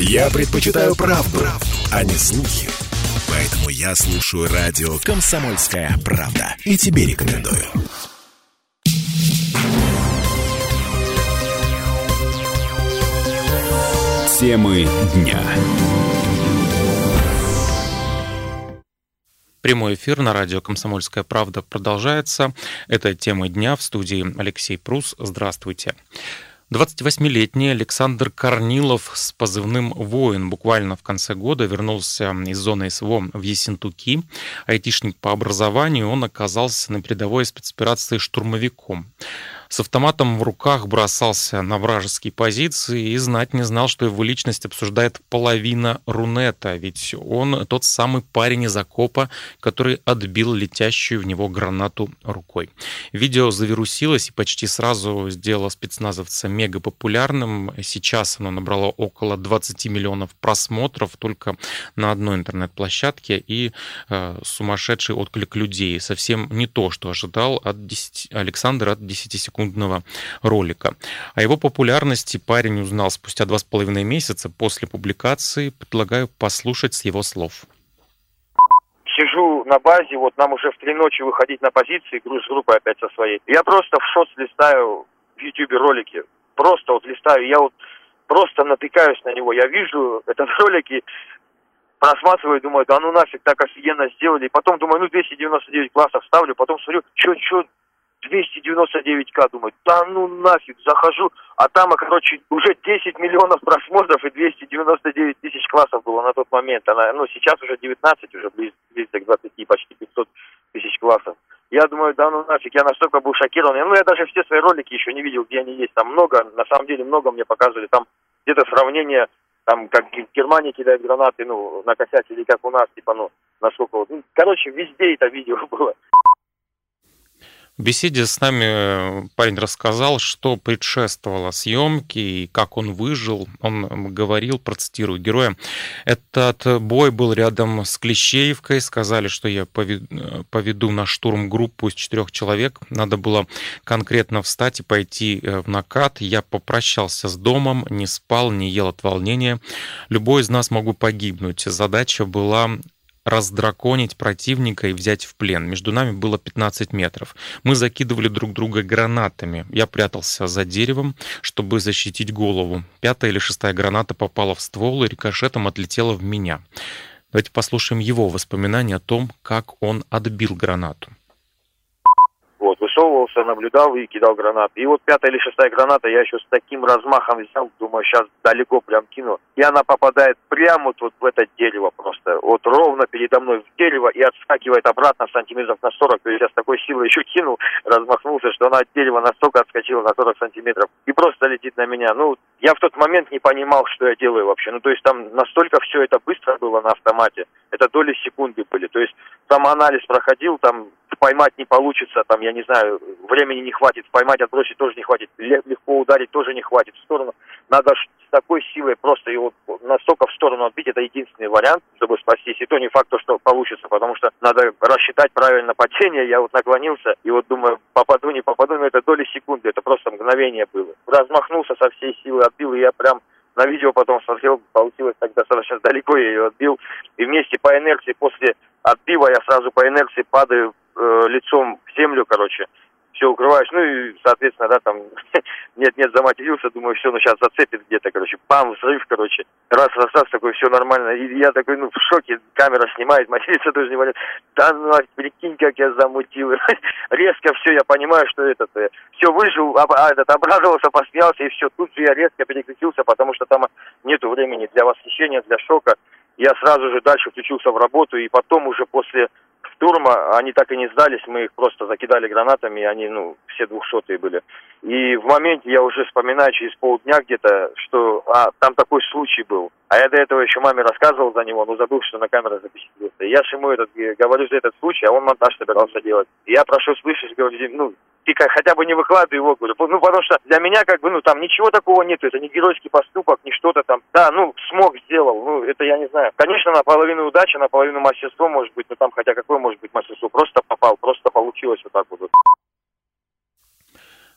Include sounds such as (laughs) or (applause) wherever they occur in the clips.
Я предпочитаю правду, а не слухи. Поэтому я слушаю радио «Комсомольская правда». И тебе рекомендую. Темы дня. Прямой эфир на радио «Комсомольская правда» продолжается. Это тема дня в студии Алексей Прус. Здравствуйте. 28-летний Александр Корнилов с позывным «Воин» буквально в конце года вернулся из зоны СВО в Ессентуки. Айтишник по образованию, он оказался на передовой спецоперации штурмовиком с автоматом в руках бросался на вражеские позиции и знать не знал, что его личность обсуждает половина Рунета, ведь он тот самый парень из окопа, который отбил летящую в него гранату рукой. Видео завирусилось и почти сразу сделало спецназовца мега популярным. Сейчас оно набрало около 20 миллионов просмотров только на одной интернет-площадке и э, сумасшедший отклик людей. Совсем не то, что ожидал от 10, Александр от 10 секунд секундного ролика. О его популярности парень узнал спустя два с половиной месяца после публикации. Предлагаю послушать с его слов. Сижу на базе, вот нам уже в три ночи выходить на позиции, груз группы опять со своей. Я просто в шоц листаю в ютубе ролики. Просто вот листаю, я вот просто натыкаюсь на него. Я вижу этот (laughs) ролики, просматриваю, думаю, да ну нафиг, так офигенно сделали. Потом думаю, ну 299 классов ставлю, потом смотрю, что, что, 299к, думаю, да ну нафиг, захожу, а там, короче, уже 10 миллионов (laughs) просмотров и 299 тысяч классов было на тот момент. Она, ну, сейчас уже 19, уже близ, близко к 20, почти 500 тысяч классов. Я думаю, да ну нафиг, я настолько был шокирован. Ну, я даже все свои ролики еще не видел, где они есть. Там много, на самом деле много мне показывали. Там где-то сравнение, там, как в Германии кидают гранаты, ну, на косяк или как у нас, типа, ну, насколько вот. Ну, короче, везде это видео (laughs) было. Беседе с нами э, парень рассказал, что предшествовало съемке и как он выжил. Он говорил, процитирую героя, «Этот бой был рядом с Клещеевкой. Сказали, что я поведу на штурм группу из четырех человек. Надо было конкретно встать и пойти э, в накат. Я попрощался с домом, не спал, не ел от волнения. Любой из нас мог бы погибнуть. Задача была раздраконить противника и взять в плен. Между нами было 15 метров. Мы закидывали друг друга гранатами. Я прятался за деревом, чтобы защитить голову. Пятая или шестая граната попала в ствол и рикошетом отлетела в меня. Давайте послушаем его воспоминания о том, как он отбил гранату высовывался, наблюдал и кидал гранаты. И вот пятая или шестая граната я еще с таким размахом взял, думаю, сейчас далеко прям кину. И она попадает прямо вот, в это дерево просто. Вот ровно передо мной в дерево и отскакивает обратно сантиметров на 40. То есть я с такой силой еще кинул, размахнулся, что она от дерева настолько отскочила на 40 сантиметров. И просто летит на меня. Ну, я в тот момент не понимал, что я делаю вообще. Ну, то есть там настолько все это быстро было на автомате. Это доли секунды были. То есть сам анализ проходил, там поймать не получится, там, я не знаю, времени не хватит, поймать, отбросить тоже не хватит, легко ударить тоже не хватит в сторону. Надо с такой силой просто его настолько в сторону отбить, это единственный вариант, чтобы спастись. И то не факт, что получится, потому что надо рассчитать правильно падение. Я вот наклонился и вот думаю, попаду, не попаду, но это доли секунды, это просто мгновение было. Размахнулся со всей силы, отбил, и я прям на видео потом смотрел, получилось так достаточно далеко, я ее отбил. И вместе по инерции, после отбива я сразу по инерции падаю э, лицом в землю, короче, все укрываешь, ну и, соответственно, да, там, (laughs) нет-нет, заматерился, думаю, все, ну сейчас зацепит где-то, короче, пам, взрыв, короче, раз, раз, раз, такой, все нормально, и я такой, ну, в шоке, камера снимает, (laughs) материться тоже не может, да, ну, прикинь, как я замутил, (laughs) резко все, я понимаю, что этот, все, выжил, об, а, этот, обрадовался, посмеялся, и все, тут же я резко переключился, потому что там нету времени для восхищения, для шока, я сразу же дальше включился в работу, и потом уже после штурма, они так и не сдались, мы их просто закидали гранатами, и они, ну, все двухсотые были. И в моменте я уже вспоминаю через полдня где-то, что, а, там такой случай был. А я до этого еще маме рассказывал за него, но забыл, что на камеру запечатлелся. Я же ему этот, говорю за этот случай, а он монтаж собирался делать. И я прошу слышать, говорю, ну, ты как, хотя бы не выкладывай его, говорю. Ну, потому что для меня, как бы, ну, там ничего такого нет, это не геройский поступок, не что-то там. Да, ну, смог, сделал, ну, это я не знаю. Конечно, наполовину удача, наполовину мастерство, может быть, но там хотя какое может быть мастерство. Просто попал, просто получилось вот так вот.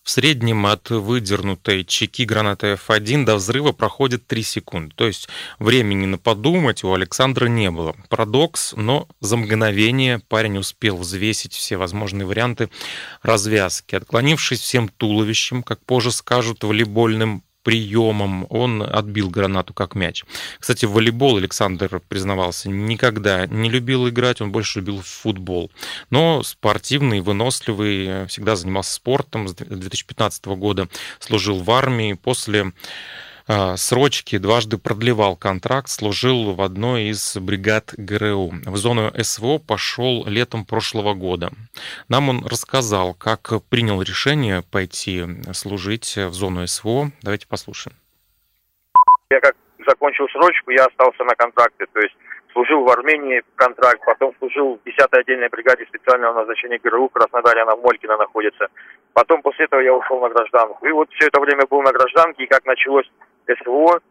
В среднем от выдернутой чеки гранаты F1 до взрыва проходит 3 секунды. То есть времени на подумать у Александра не было. Парадокс, но за мгновение парень успел взвесить все возможные варианты развязки. Отклонившись всем туловищем, как позже скажут, волейбольным приемом он отбил гранату как мяч. Кстати, в волейбол Александр признавался, никогда не любил играть, он больше любил футбол. Но спортивный, выносливый, всегда занимался спортом. С 2015 года служил в армии. После срочки, дважды продлевал контракт, служил в одной из бригад ГРУ. В зону СВО пошел летом прошлого года. Нам он рассказал, как принял решение пойти служить в зону СВО. Давайте послушаем. Я как закончил срочку, я остался на контракте, то есть служил в Армении контракт, потом служил в 10-й отдельной бригаде специального назначения ГРУ в Краснодаре, она в Молькино находится. Потом после этого я ушел на гражданку. И вот все это время был на гражданке, и как началось СВО.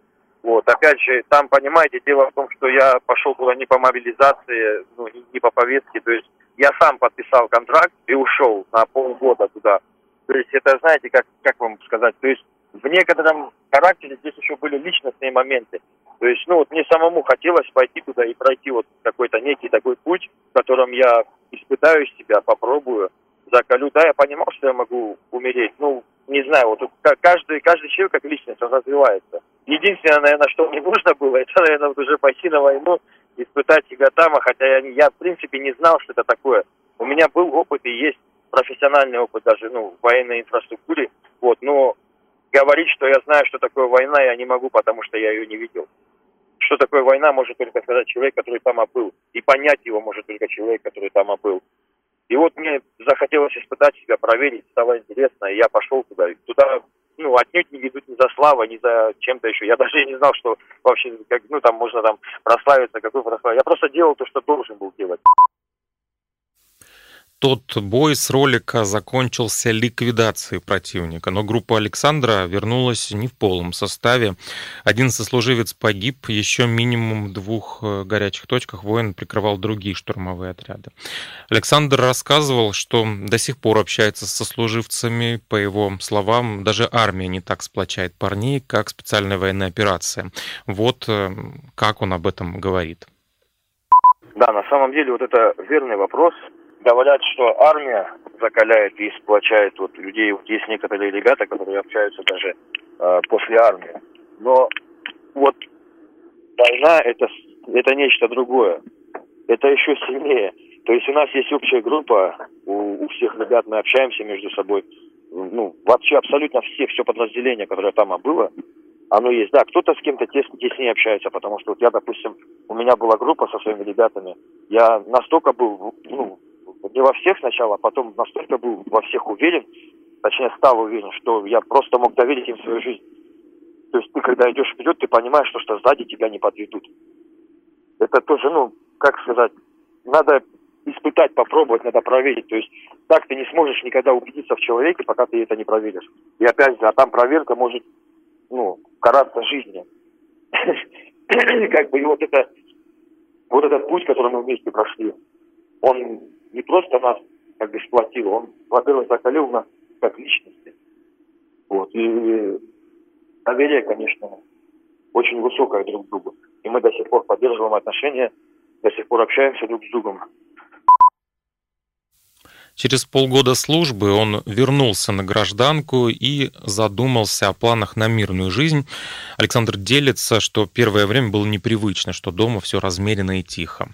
Вот, опять же, там, понимаете, дело в том, что я пошел туда не по мобилизации, ну, не, не по повестке, то есть я сам подписал контракт и ушел на полгода туда. То есть это, знаете, как, как вам сказать, то есть в некотором характере здесь еще были личностные моменты. То есть, ну вот мне самому хотелось пойти туда и пройти вот какой-то некий такой путь, в котором я испытаю себя, попробую, закалю. Да, я понимал, что я могу умереть. Ну, не знаю, вот каждый, каждый человек как личность, он развивается. Единственное, наверное, что мне нужно было, это, наверное, уже пойти на войну, испытать себя там, а хотя я, я, в принципе, не знал, что это такое. У меня был опыт и есть профессиональный опыт даже, ну, в военной инфраструктуре, вот, но говорить, что я знаю, что такое война, я не могу, потому что я ее не видел. Что такое война, может только сказать человек, который там был. И понять его может только человек, который там был. И вот мне захотелось испытать себя, проверить, стало интересно, и я пошел туда. Туда, ну, отнюдь не ведут ни за славой, ни за чем-то еще. Я (laughs) даже не знал, что вообще, как, ну, там можно там прославиться, какой прославиться. Я просто делал то, что должен был делать тот бой с ролика закончился ликвидацией противника, но группа Александра вернулась не в полном составе. Один сослуживец погиб, еще минимум в двух э, горячих точках воин прикрывал другие штурмовые отряды. Александр рассказывал, что до сих пор общается с сослуживцами, по его словам, даже армия не так сплочает парней, как специальная военная операция. Вот э, как он об этом говорит. Да, на самом деле вот это верный вопрос – говорят, что армия закаляет и сплочает вот людей. Вот есть некоторые ребята, которые общаются даже э, после армии. Но вот война это, это нечто другое. Это еще сильнее. То есть у нас есть общая группа, у, у всех ребят мы общаемся между собой. Ну, вообще абсолютно все, все подразделение, которое там было, оно есть. Да, кто-то с кем-то тес, теснее общается, потому что вот я, допустим, у меня была группа со своими ребятами, я настолько был, ну, не во всех сначала, а потом настолько был во всех уверен, точнее стал уверен, что я просто мог доверить им свою жизнь. То есть ты, когда идешь вперед, ты понимаешь, что, что сзади тебя не подведут. Это тоже, ну, как сказать, надо испытать, попробовать, надо проверить. То есть так ты не сможешь никогда убедиться в человеке, пока ты это не проверишь. И опять же, а там проверка может, ну, караться жизнью. (coughs) Как бы и вот это, вот этот путь, который мы вместе прошли, он не просто нас как бы сплотил, он, во-первых, закалил нас как личности. Вот. И доверие, конечно, очень высокое друг к другу. И мы до сих пор поддерживаем отношения, до сих пор общаемся друг с другом. Через полгода службы он вернулся на гражданку и задумался о планах на мирную жизнь. Александр делится, что первое время было непривычно, что дома все размеренно и тихо.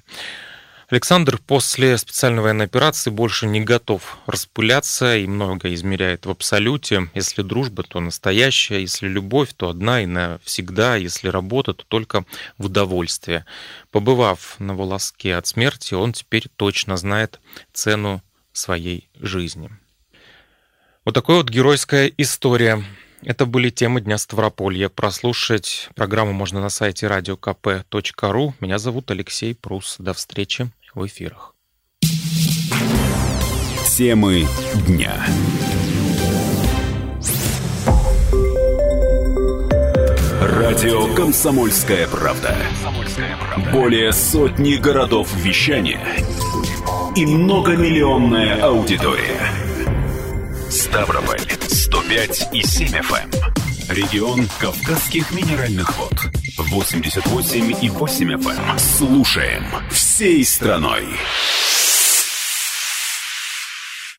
Александр после специальной военной операции больше не готов распыляться и много измеряет в абсолюте. Если дружба, то настоящая, если любовь, то одна и навсегда, если работа, то только в удовольствие. Побывав на волоске от смерти, он теперь точно знает цену своей жизни. Вот такая вот геройская история. Это были темы Дня Ставрополья. Прослушать программу можно на сайте radiokp.ru. Меня зовут Алексей Прус. До встречи в эфирах. Темы дня. Радио «Комсомольская правда». Более сотни городов вещания и многомиллионная аудитория. Ставрополь 105 и 7 FM. Эм. Регион Кавказских минеральных вод. 88 и 8 FM. Эм. Слушаем всей страной.